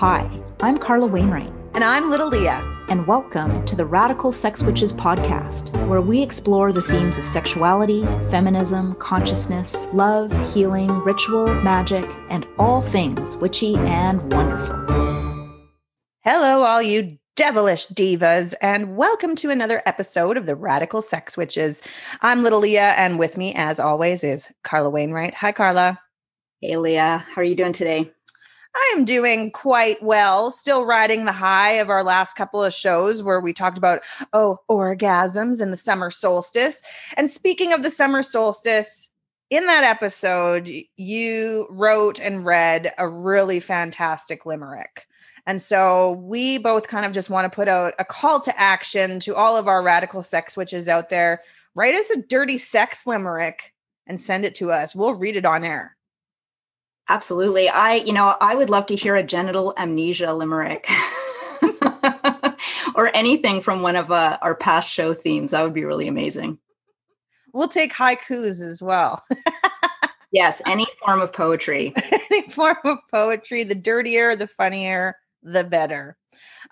Hi, I'm Carla Wainwright. And I'm Little Leah. And welcome to the Radical Sex Witches podcast, where we explore the themes of sexuality, feminism, consciousness, love, healing, ritual, magic, and all things witchy and wonderful. Hello, all you devilish divas, and welcome to another episode of the Radical Sex Witches. I'm Little Leah, and with me, as always, is Carla Wainwright. Hi, Carla. Hey, Leah. How are you doing today? I am doing quite well, still riding the high of our last couple of shows where we talked about, oh, orgasms and the summer solstice. And speaking of the summer solstice, in that episode, you wrote and read a really fantastic limerick. And so we both kind of just want to put out a call to action to all of our radical sex witches out there. Write us a dirty sex limerick and send it to us. We'll read it on air. Absolutely. I, you know, I would love to hear a genital amnesia limerick or anything from one of uh, our past show themes. That would be really amazing. We'll take haikus as well. yes, any form of poetry. any form of poetry. The dirtier, the funnier, the better.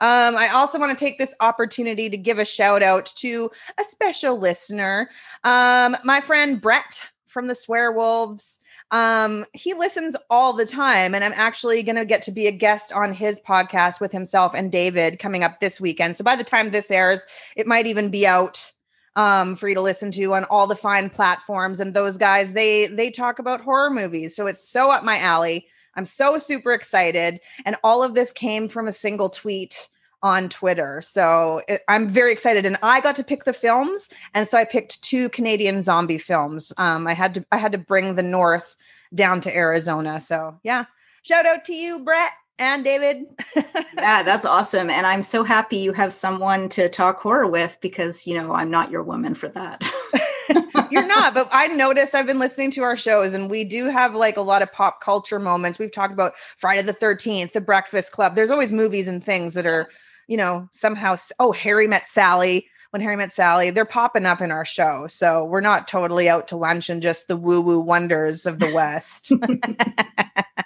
Um, I also want to take this opportunity to give a shout out to a special listener, um, my friend Brett from the Swearwolves. Um, he listens all the time, and I'm actually going to get to be a guest on his podcast with himself and David coming up this weekend. So by the time this airs, it might even be out um, for you to listen to on all the fine platforms. And those guys, they they talk about horror movies, so it's so up my alley. I'm so super excited, and all of this came from a single tweet on Twitter. So it, I'm very excited, and I got to pick the films, and so I picked two Canadian zombie films. Um, I had to I had to bring the North down to Arizona. So yeah, shout out to you, Brett and David. yeah, that's awesome, and I'm so happy you have someone to talk horror with because you know I'm not your woman for that. You're not, but I notice I've been listening to our shows and we do have like a lot of pop culture moments. We've talked about Friday the 13th, The Breakfast Club. There's always movies and things that are you know, somehow, oh, Harry met Sally. When Harry met Sally, they're popping up in our show. So we're not totally out to lunch and just the woo woo wonders of the West.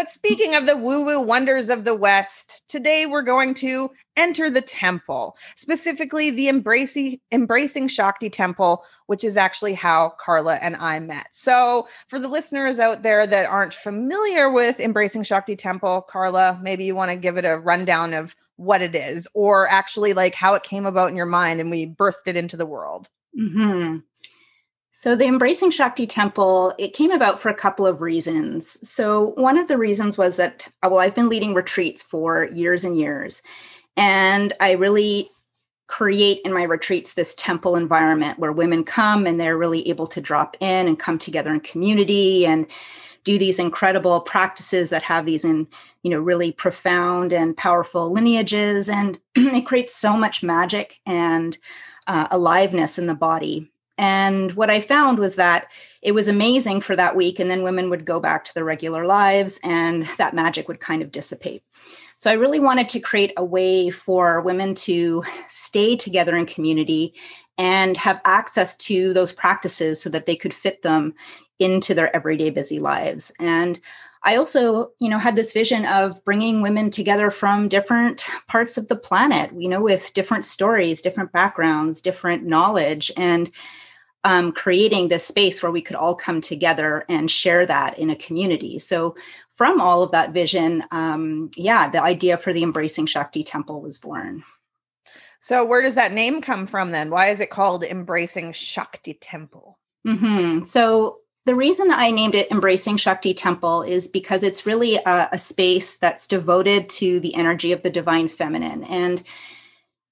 But speaking of the woo woo wonders of the West, today we're going to enter the temple, specifically the embracing, embracing Shakti temple, which is actually how Carla and I met. So, for the listeners out there that aren't familiar with embracing Shakti temple, Carla, maybe you want to give it a rundown of what it is, or actually like how it came about in your mind and we birthed it into the world. Mm-hmm. So the Embracing Shakti Temple, it came about for a couple of reasons. So one of the reasons was that well I've been leading retreats for years and years and I really create in my retreats this temple environment where women come and they're really able to drop in and come together in community and do these incredible practices that have these in you know really profound and powerful lineages and it creates so much magic and uh, aliveness in the body and what I found was that it was amazing for that week. And then women would go back to their regular lives and that magic would kind of dissipate. So I really wanted to create a way for women to stay together in community and have access to those practices so that they could fit them into their everyday busy lives. And I also, you know, had this vision of bringing women together from different parts of the planet, you know, with different stories, different backgrounds, different knowledge and um, creating this space where we could all come together and share that in a community. So, from all of that vision, um, yeah, the idea for the Embracing Shakti Temple was born. So, where does that name come from then? Why is it called Embracing Shakti Temple? Mm-hmm. So, the reason I named it Embracing Shakti Temple is because it's really a, a space that's devoted to the energy of the divine feminine. And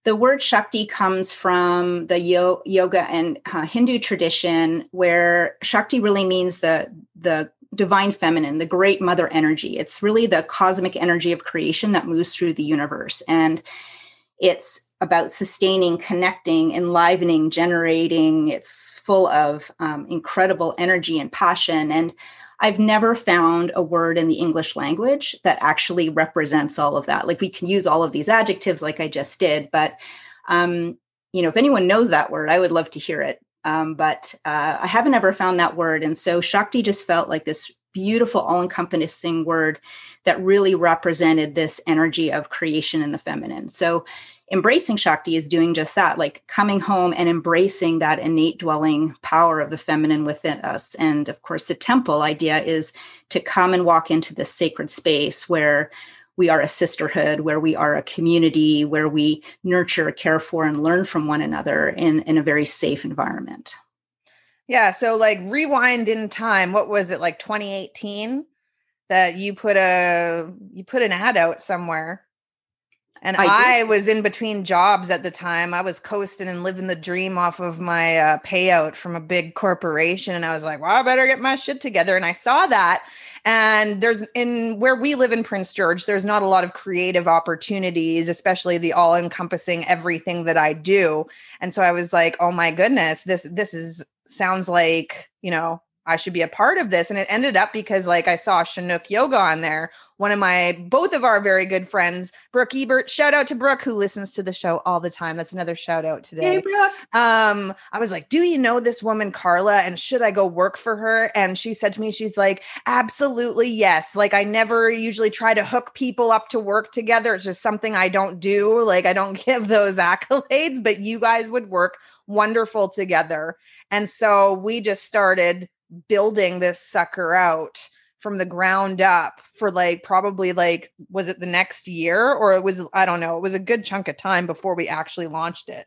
the word Shakti comes from the yo- yoga and uh, Hindu tradition, where Shakti really means the the divine feminine, the great mother energy. It's really the cosmic energy of creation that moves through the universe, and it's about sustaining, connecting, enlivening, generating. It's full of um, incredible energy and passion, and I've never found a word in the English language that actually represents all of that. Like we can use all of these adjectives, like I just did, but um, you know, if anyone knows that word, I would love to hear it. Um, but uh, I haven't ever found that word, and so Shakti just felt like this beautiful, all encompassing word that really represented this energy of creation in the feminine. So, embracing Shakti is doing just that, like coming home and embracing that innate dwelling power of the feminine within us. And of course, the temple idea is to come and walk into this sacred space where we are a sisterhood, where we are a community, where we nurture, care for, and learn from one another in, in a very safe environment. Yeah. So, like, rewind in time. What was it, like 2018? That you put a you put an ad out somewhere and I, I, was in between jobs at the time. I was coasting and living the dream off of my uh, payout from a big corporation. And I was like, well, I better get my shit together. And I saw that. And there's in where we live in Prince George, there's not a lot of creative opportunities, especially the all encompassing everything that I do. And so I was like, oh my goodness, this, this is, sounds like, you know, I should be a part of this. And it ended up because like I saw Chinook Yoga on there. One of my both of our very good friends, Brooke Ebert. Shout out to Brooke who listens to the show all the time. That's another shout out today. Hey, Brooke. Um, I was like, Do you know this woman, Carla? And should I go work for her? And she said to me, She's like, Absolutely yes. Like I never usually try to hook people up to work together. It's just something I don't do. Like I don't give those accolades, but you guys would work wonderful together. And so we just started building this sucker out from the ground up for like probably like was it the next year or it was I don't know it was a good chunk of time before we actually launched it.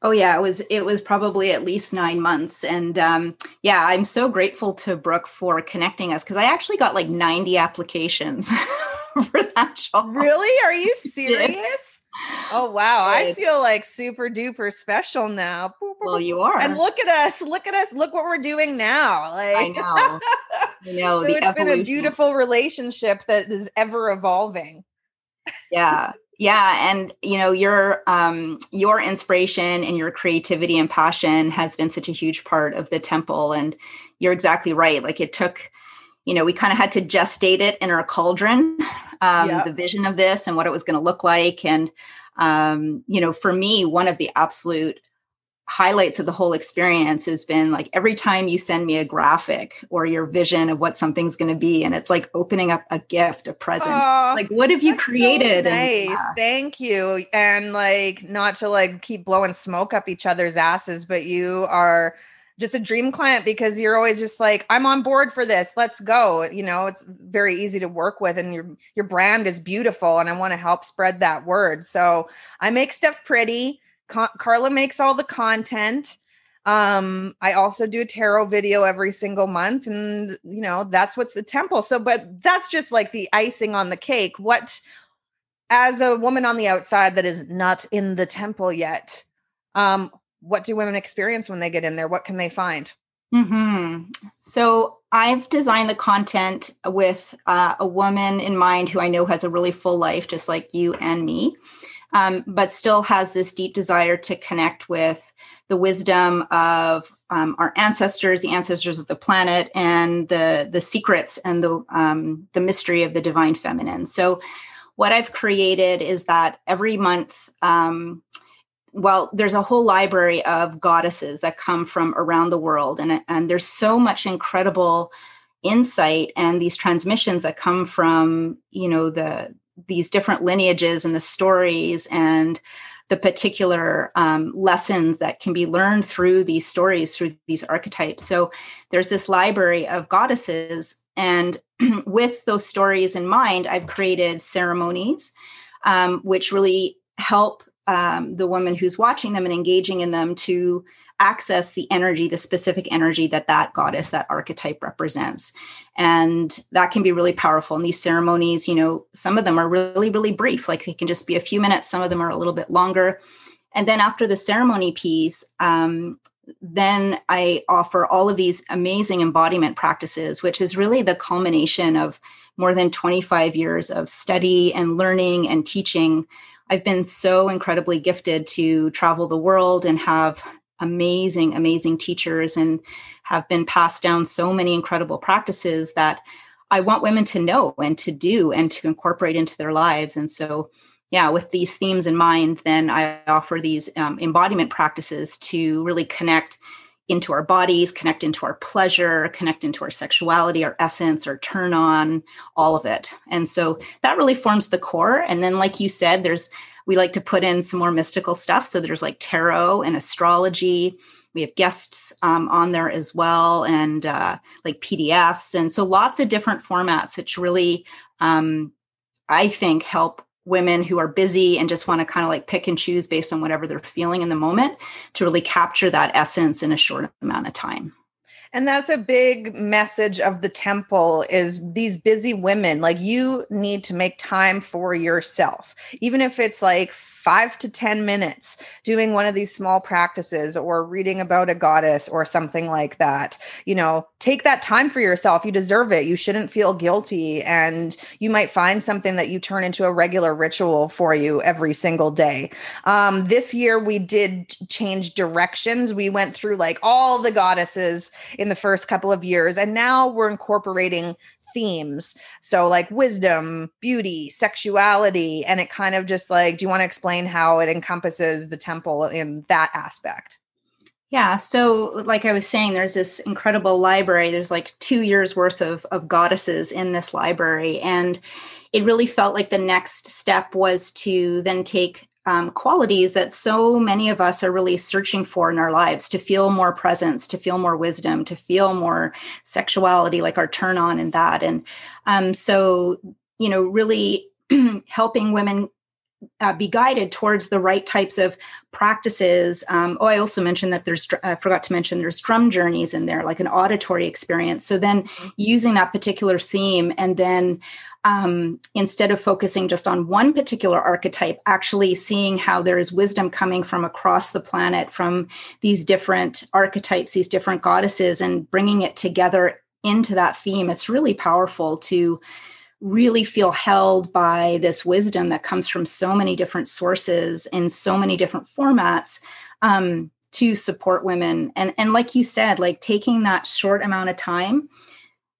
Oh yeah, it was it was probably at least 9 months and um yeah, I'm so grateful to Brooke for connecting us cuz I actually got like 90 applications for that job. Really? Are you serious? Oh wow, I feel like super duper special now. Well, you are. And look at us. Look at us. Look what we're doing now. Like I know. I know. so it's evolution. been a beautiful relationship that is ever evolving. yeah. Yeah, and you know your um, your inspiration and your creativity and passion has been such a huge part of the temple, and you're exactly right. Like it took, you know, we kind of had to gestate it in our cauldron um, yep. the vision of this and what it was going to look like. And, um, you know, for me, one of the absolute highlights of the whole experience has been like every time you send me a graphic or your vision of what something's going to be and it's like opening up a gift a present oh, like what have you created so nice and, yeah. thank you and like not to like keep blowing smoke up each other's asses but you are just a dream client because you're always just like i'm on board for this. Let's go. You know it's very easy to work with and your your brand is beautiful and i want to help spread that word. So i make stuff pretty. Ca- carla makes all the content. Um i also do a tarot video every single month and you know that's what's the temple. So but that's just like the icing on the cake. What as a woman on the outside that is not in the temple yet um what do women experience when they get in there? What can they find? Mm-hmm. So I've designed the content with uh, a woman in mind who I know has a really full life, just like you and me, um, but still has this deep desire to connect with the wisdom of um, our ancestors, the ancestors of the planet, and the the secrets and the um, the mystery of the divine feminine. So, what I've created is that every month um, well there's a whole library of goddesses that come from around the world and, and there's so much incredible insight and these transmissions that come from you know the these different lineages and the stories and the particular um, lessons that can be learned through these stories through these archetypes. So there's this library of goddesses and with those stories in mind i've created ceremonies um, which really help um, the woman who's watching them and engaging in them to access the energy, the specific energy that that goddess, that archetype represents. And that can be really powerful. And these ceremonies, you know, some of them are really, really brief, like they can just be a few minutes, some of them are a little bit longer. And then after the ceremony piece, um, then I offer all of these amazing embodiment practices, which is really the culmination of more than 25 years of study and learning and teaching I've been so incredibly gifted to travel the world and have amazing, amazing teachers and have been passed down so many incredible practices that I want women to know and to do and to incorporate into their lives. And so, yeah, with these themes in mind, then I offer these um, embodiment practices to really connect into our bodies, connect into our pleasure, connect into our sexuality, our essence, our turn on, all of it. And so that really forms the core. And then, like you said, there's we like to put in some more mystical stuff. So there's like tarot and astrology. We have guests um, on there as well, and uh, like PDFs, and so lots of different formats, which really, um, I think, help women who are busy and just want to kind of like pick and choose based on whatever they're feeling in the moment to really capture that essence in a short amount of time. And that's a big message of the temple is these busy women like you need to make time for yourself. Even if it's like five to 10 minutes doing one of these small practices or reading about a goddess or something like that. You know, take that time for yourself. You deserve it. You shouldn't feel guilty. And you might find something that you turn into a regular ritual for you every single day. Um, this year, we did change directions. We went through like all the goddesses in the first couple of years, and now we're incorporating themes. So, like wisdom, beauty, sexuality. And it kind of just like, do you want to explain how it encompasses the temple in that aspect? Yeah. So, like I was saying, there's this incredible library. There's like two years worth of, of goddesses in this library. And it really felt like the next step was to then take um, qualities that so many of us are really searching for in our lives to feel more presence, to feel more wisdom, to feel more sexuality, like our turn on and that. And um, so, you know, really helping women uh, be guided towards the right types of practices. Um, oh, I also mentioned that there's, I forgot to mention there's drum journeys in there, like an auditory experience. So then mm-hmm. using that particular theme and then um, instead of focusing just on one particular archetype, actually seeing how there is wisdom coming from across the planet from these different archetypes, these different goddesses, and bringing it together into that theme. It's really powerful to really feel held by this wisdom that comes from so many different sources in so many different formats um, to support women. And, and like you said, like taking that short amount of time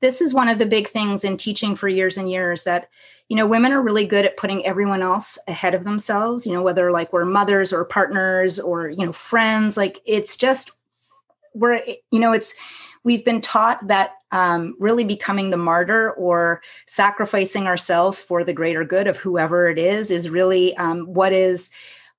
this is one of the big things in teaching for years and years that you know women are really good at putting everyone else ahead of themselves you know whether like we're mothers or partners or you know friends like it's just we're you know it's we've been taught that um, really becoming the martyr or sacrificing ourselves for the greater good of whoever it is is really um, what is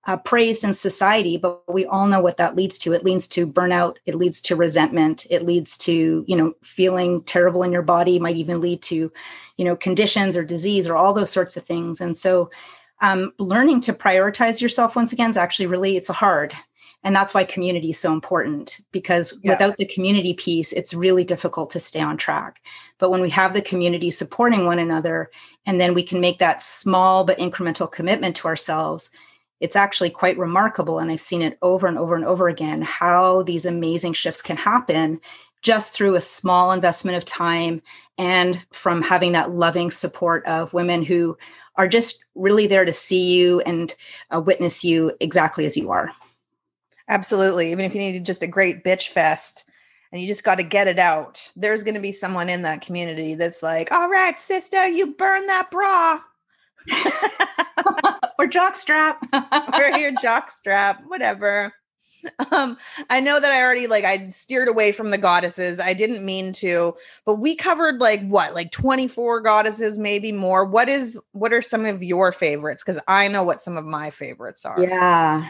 uh, praised in society, but we all know what that leads to. It leads to burnout. It leads to resentment. It leads to you know feeling terrible in your body. Might even lead to you know conditions or disease or all those sorts of things. And so, um, learning to prioritize yourself once again is actually really it's hard. And that's why community is so important because yeah. without the community piece, it's really difficult to stay on track. But when we have the community supporting one another, and then we can make that small but incremental commitment to ourselves, it's actually quite remarkable. And I've seen it over and over and over again how these amazing shifts can happen just through a small investment of time and from having that loving support of women who are just really there to see you and uh, witness you exactly as you are. Absolutely. Even if you need just a great bitch fest and you just got to get it out, there's going to be someone in that community that's like, all right, sister, you burn that bra. or jockstrap or your jockstrap whatever um i know that i already like i steered away from the goddesses i didn't mean to but we covered like what like 24 goddesses maybe more what is what are some of your favorites because i know what some of my favorites are yeah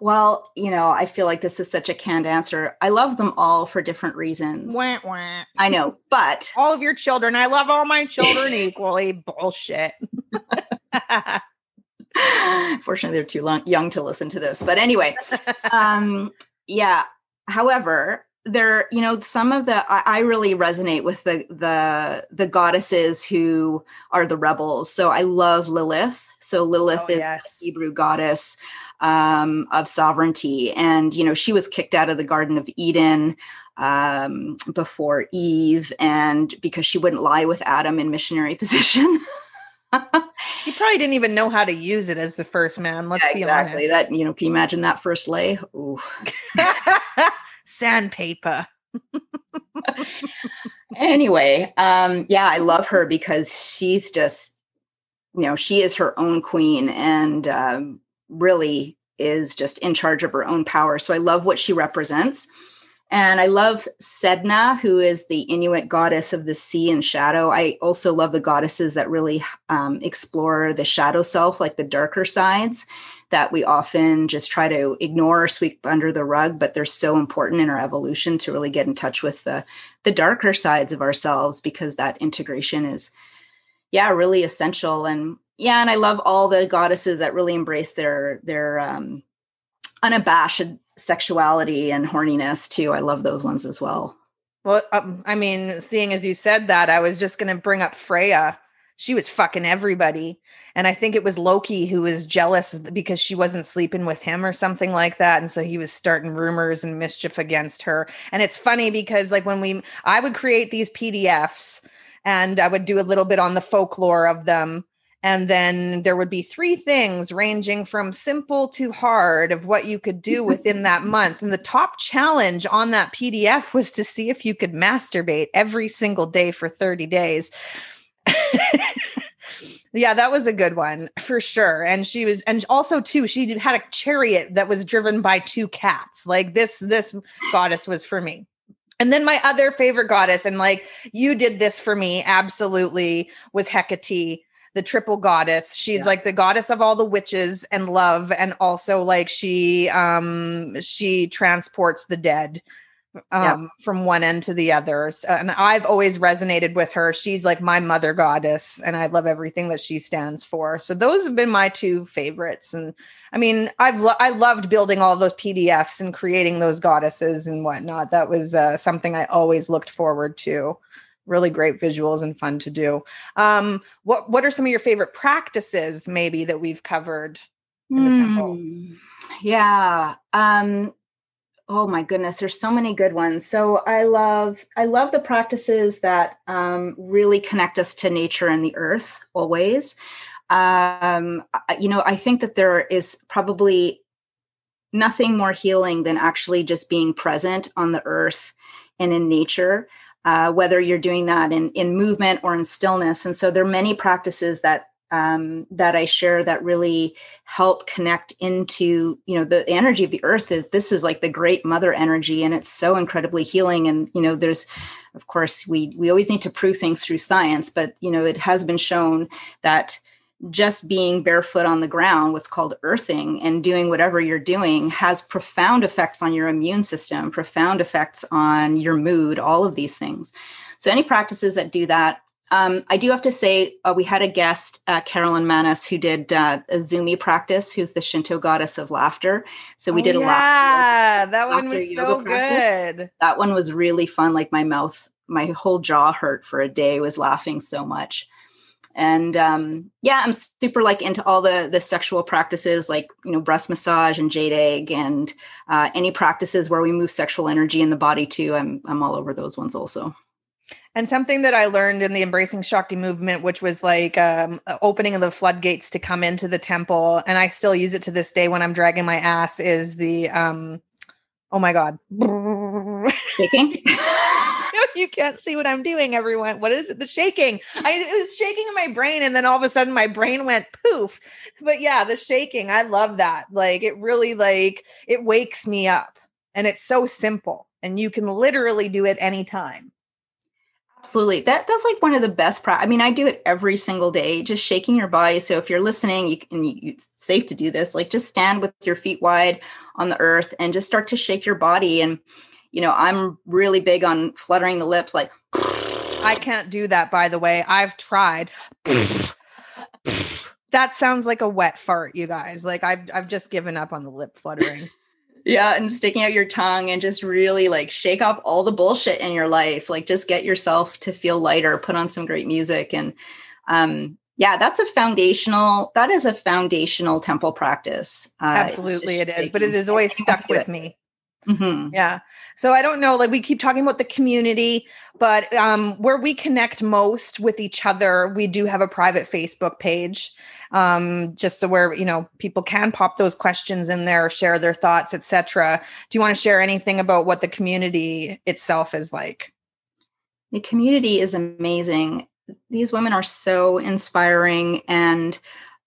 well, you know, I feel like this is such a canned answer. I love them all for different reasons. Wah, wah. I know, but all of your children, I love all my children equally. Bullshit. Fortunately, they're too long, young to listen to this. But anyway, um, yeah. However, there, you know, some of the I, I, really resonate with the the the goddesses who are the rebels. So I love Lilith. So Lilith oh, is yes. the Hebrew goddess um, of sovereignty. And, you know, she was kicked out of the Garden of Eden um, before Eve, and because she wouldn't lie with Adam in missionary position. He probably didn't even know how to use it as the first man. Let's yeah, be exactly. honest. That you know, can you imagine that first lay? Ooh. Sandpaper. anyway, um, yeah, I love her because she's just, you know, she is her own queen, and um, really is just in charge of her own power. So I love what she represents. And I love Sedna, who is the Inuit goddess of the sea and shadow. I also love the goddesses that really um, explore the shadow self, like the darker sides that we often just try to ignore or sweep under the rug, but they're so important in our evolution to really get in touch with the, the darker sides of ourselves because that integration is, yeah, really essential. And yeah, and I love all the goddesses that really embrace their their um, unabashed sexuality and horniness too. I love those ones as well. Well, um, I mean, seeing as you said that, I was just going to bring up Freya. She was fucking everybody. And I think it was Loki who was jealous because she wasn't sleeping with him or something like that. And so he was starting rumors and mischief against her. And it's funny because, like, when we, I would create these PDFs and I would do a little bit on the folklore of them and then there would be three things ranging from simple to hard of what you could do within that month. And the top challenge on that PDF was to see if you could masturbate every single day for 30 days. yeah, that was a good one for sure. And she was, and also too, she had a chariot that was driven by two cats. Like this, this goddess was for me. And then my other favorite goddess, and like you did this for me, absolutely, was Hecate the triple goddess. She's yeah. like the goddess of all the witches and love, and also like she um she transports the dead um yeah. from one end to the other. And I've always resonated with her. She's like my mother goddess, and I love everything that she stands for. So those have been my two favorites. And I mean, I've lo- I loved building all those PDFs and creating those goddesses and whatnot. That was uh, something I always looked forward to really great visuals and fun to do. Um, what what are some of your favorite practices maybe that we've covered in the mm, temple? Hmm, yeah. Um, oh my goodness, there's so many good ones. So I love I love the practices that um, really connect us to nature and the earth always. Um, you know, I think that there is probably nothing more healing than actually just being present on the earth and in nature uh, whether you're doing that in, in movement or in stillness. And so there are many practices that um, that I share that really help connect into you know the energy of the earth. This is like the great mother energy, and it's so incredibly healing. And you know, there's of course we we always need to prove things through science, but you know, it has been shown that just being barefoot on the ground, what's called earthing, and doing whatever you're doing has profound effects on your immune system, profound effects on your mood, all of these things. So, any practices that do that, um, I do have to say, uh, we had a guest, uh, Carolyn Manis, who did uh, Uzume practice, who's the Shinto goddess of laughter. So we oh, did a yeah, that one was so practice. good. That one was really fun. Like my mouth, my whole jaw hurt for a day. Was laughing so much and um, yeah i'm super like into all the the sexual practices like you know breast massage and jade egg and uh, any practices where we move sexual energy in the body too i'm i'm all over those ones also and something that I learned in the embracing Shakti movement, which was like um, opening of the floodgates to come into the temple, and I still use it to this day when I'm dragging my ass, is the um, oh my god, shaking. you can't see what I'm doing, everyone. What is it? The shaking. I it was shaking in my brain, and then all of a sudden my brain went poof. But yeah, the shaking. I love that. Like it really like it wakes me up. And it's so simple. And you can literally do it anytime. Absolutely. That that's like one of the best pra- I mean, I do it every single day, just shaking your body. So if you're listening, you can you, it's safe to do this. Like just stand with your feet wide on the earth and just start to shake your body and you know, I'm really big on fluttering the lips like I can't do that by the way. I've tried. that sounds like a wet fart, you guys. Like I've I've just given up on the lip fluttering. yeah, and sticking out your tongue and just really like shake off all the bullshit in your life. Like just get yourself to feel lighter, put on some great music and um yeah, that's a foundational that is a foundational temple practice. Uh, Absolutely it is, but it has always stuck with me. Mm-hmm. Yeah. So I don't know, like we keep talking about the community, but um, where we connect most with each other, we do have a private Facebook page. Um, just so where you know people can pop those questions in there, share their thoughts, etc. Do you want to share anything about what the community itself is like? The community is amazing. These women are so inspiring and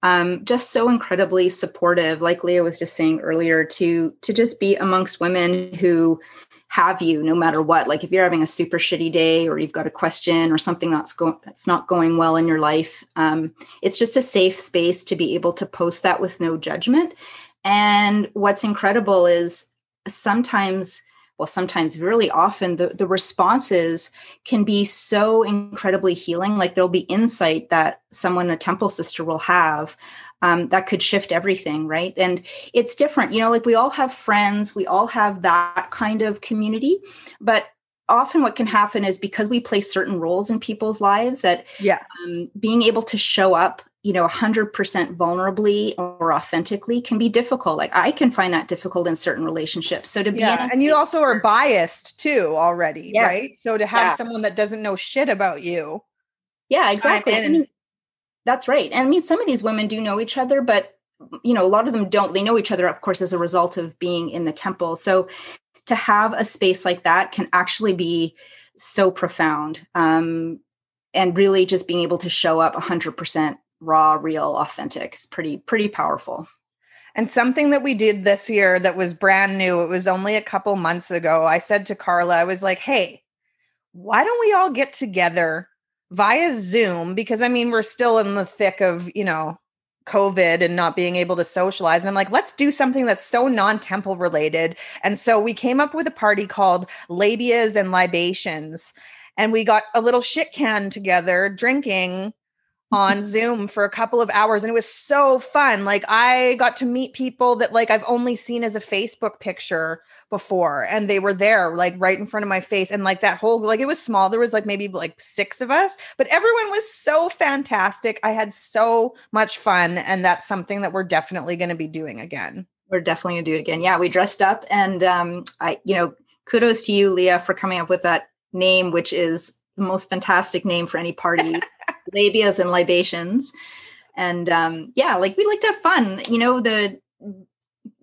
um, just so incredibly supportive like leah was just saying earlier to to just be amongst women who have you no matter what. Like if you're having a super shitty day or you've got a question or something that's going that's not going well in your life, um, it's just a safe space to be able to post that with no judgment. And what's incredible is sometimes well sometimes really often the, the responses can be so incredibly healing like there'll be insight that someone a temple sister will have um, that could shift everything right? And it's different you know like we all have friends we all have that kind of community but often what can happen is because we play certain roles in people's lives that yeah. um, being able to show up you know 100% vulnerably or authentically can be difficult. Like i can find that difficult in certain relationships. So to be yeah, and you also are biased too already Yes. right? So to have Yeah. someone that doesn't know shit about you yeah exactly. In I mean, that's right. And i mean some of these women do know each other but you know a lot of them don't. They know each other of course as a result of being in the temple. So to have a space like that can actually be so profound um, and really just being able to show up 100% raw real authentic is pretty pretty powerful And something that we did this year that was brand new, it was only a couple months ago. I said to Carla, I was like, hey, why don't we all get together via Zoom? Because I mean, we're still in the thick of, you know, COVID and not being able to socialize. And I'm like, let's do something that's so non temple related. And so we came up with a party called Labias and Libations. And we got a little shit can together drinking on Zoom for a couple of hours and it was so fun. Like I got to meet people that like I've only seen as a Facebook picture before and they were there like right in front of my face and like that whole like it was small there was like maybe like 6 of us but everyone was so fantastic. I had so much fun and that's something that we're definitely going to be doing again. we're definitely gonna do it again yeah we dressed up and um, i you know kudos to you leah for coming up with that name which is the most fantastic name for any party labias and libations. And um, yeah like we like to have fun. You know the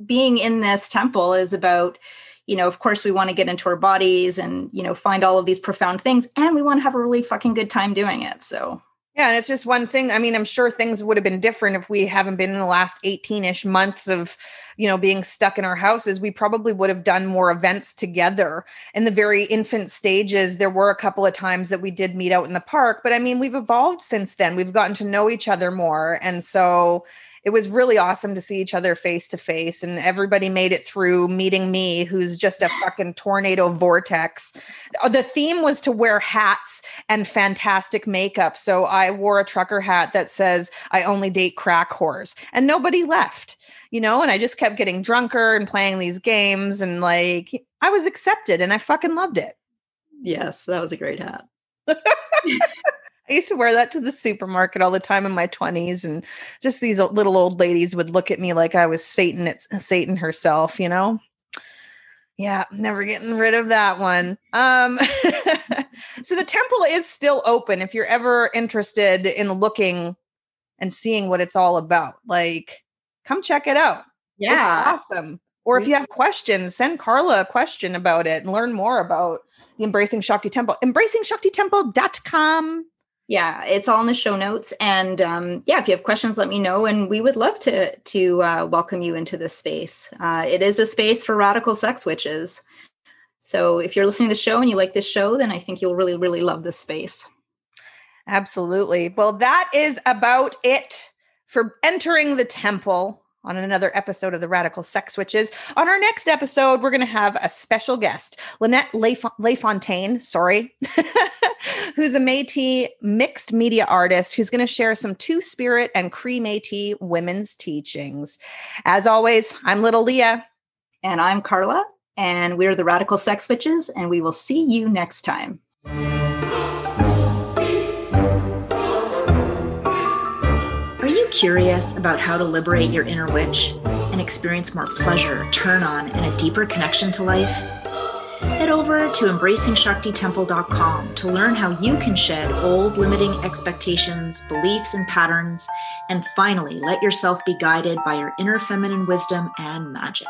being in this temple is about you know of course we want to get into our bodies and you know find all of these profound things and we want to have a really fucking good time doing it so Yeah, and it's just one thing. I mean, I'm sure things would have been different if we haven't been in the last 18-ish months of, you know, being stuck in our houses. We probably would have done more events together. In the very infant stages, there were a couple of times that we did meet out in the park, but I mean, we've evolved since then. We've gotten to know each other more. And so it was really awesome to see each other face to face and everybody made it through meeting me who's just a fucking tornado vortex. Uh, the theme was to wear hats and fantastic makeup so i wore a trucker hat that says i only date crack whores and nobody left you know and i just kept getting drunker and playing these games and like i was accepted and i fucking loved it. Yes that was a great hat I used to wear that to the supermarket all the time in my 20s and just these little old ladies would look at me like I was Satan it's Satan herself, you know. Yeah, never getting rid of that one. Um so the temple is still open if you're ever interested in looking and seeing what it's all about. Like come check it out. yeah It's awesome. Or if you have questions, send Carla a question about it and learn more about the Embracing Shakti Temple. EmbracingShaktiTemple.com. yeah it's all in the show notes. And um, yeah if you have questions let me know and we would love to to uh, welcome you into this space. Uh, it is a space for radical sex witches. So if you're listening to the show and you like this show then i think you'll really really love this space. Absolutely. Well, that is about it for entering the temple on another episode of the Radical Sex Witches. On our next episode, we're going to have a special guest, Lynette Lafon- Lafontaine, sorry, who's a Métis mixed media artist who's going to share some Two Spirit and Cree Métis women's teachings. As always, I'm Little Leah. and i'm carla and we're the radical sex witches and we will see you next time curious about how to liberate your inner witch and experience more pleasure, turn on, and a deeper connection to life? Head over to embracingshaktitemple.com to learn how you can shed old limiting expectations, beliefs, and patterns, and finally let yourself be guided by your inner feminine wisdom and magic.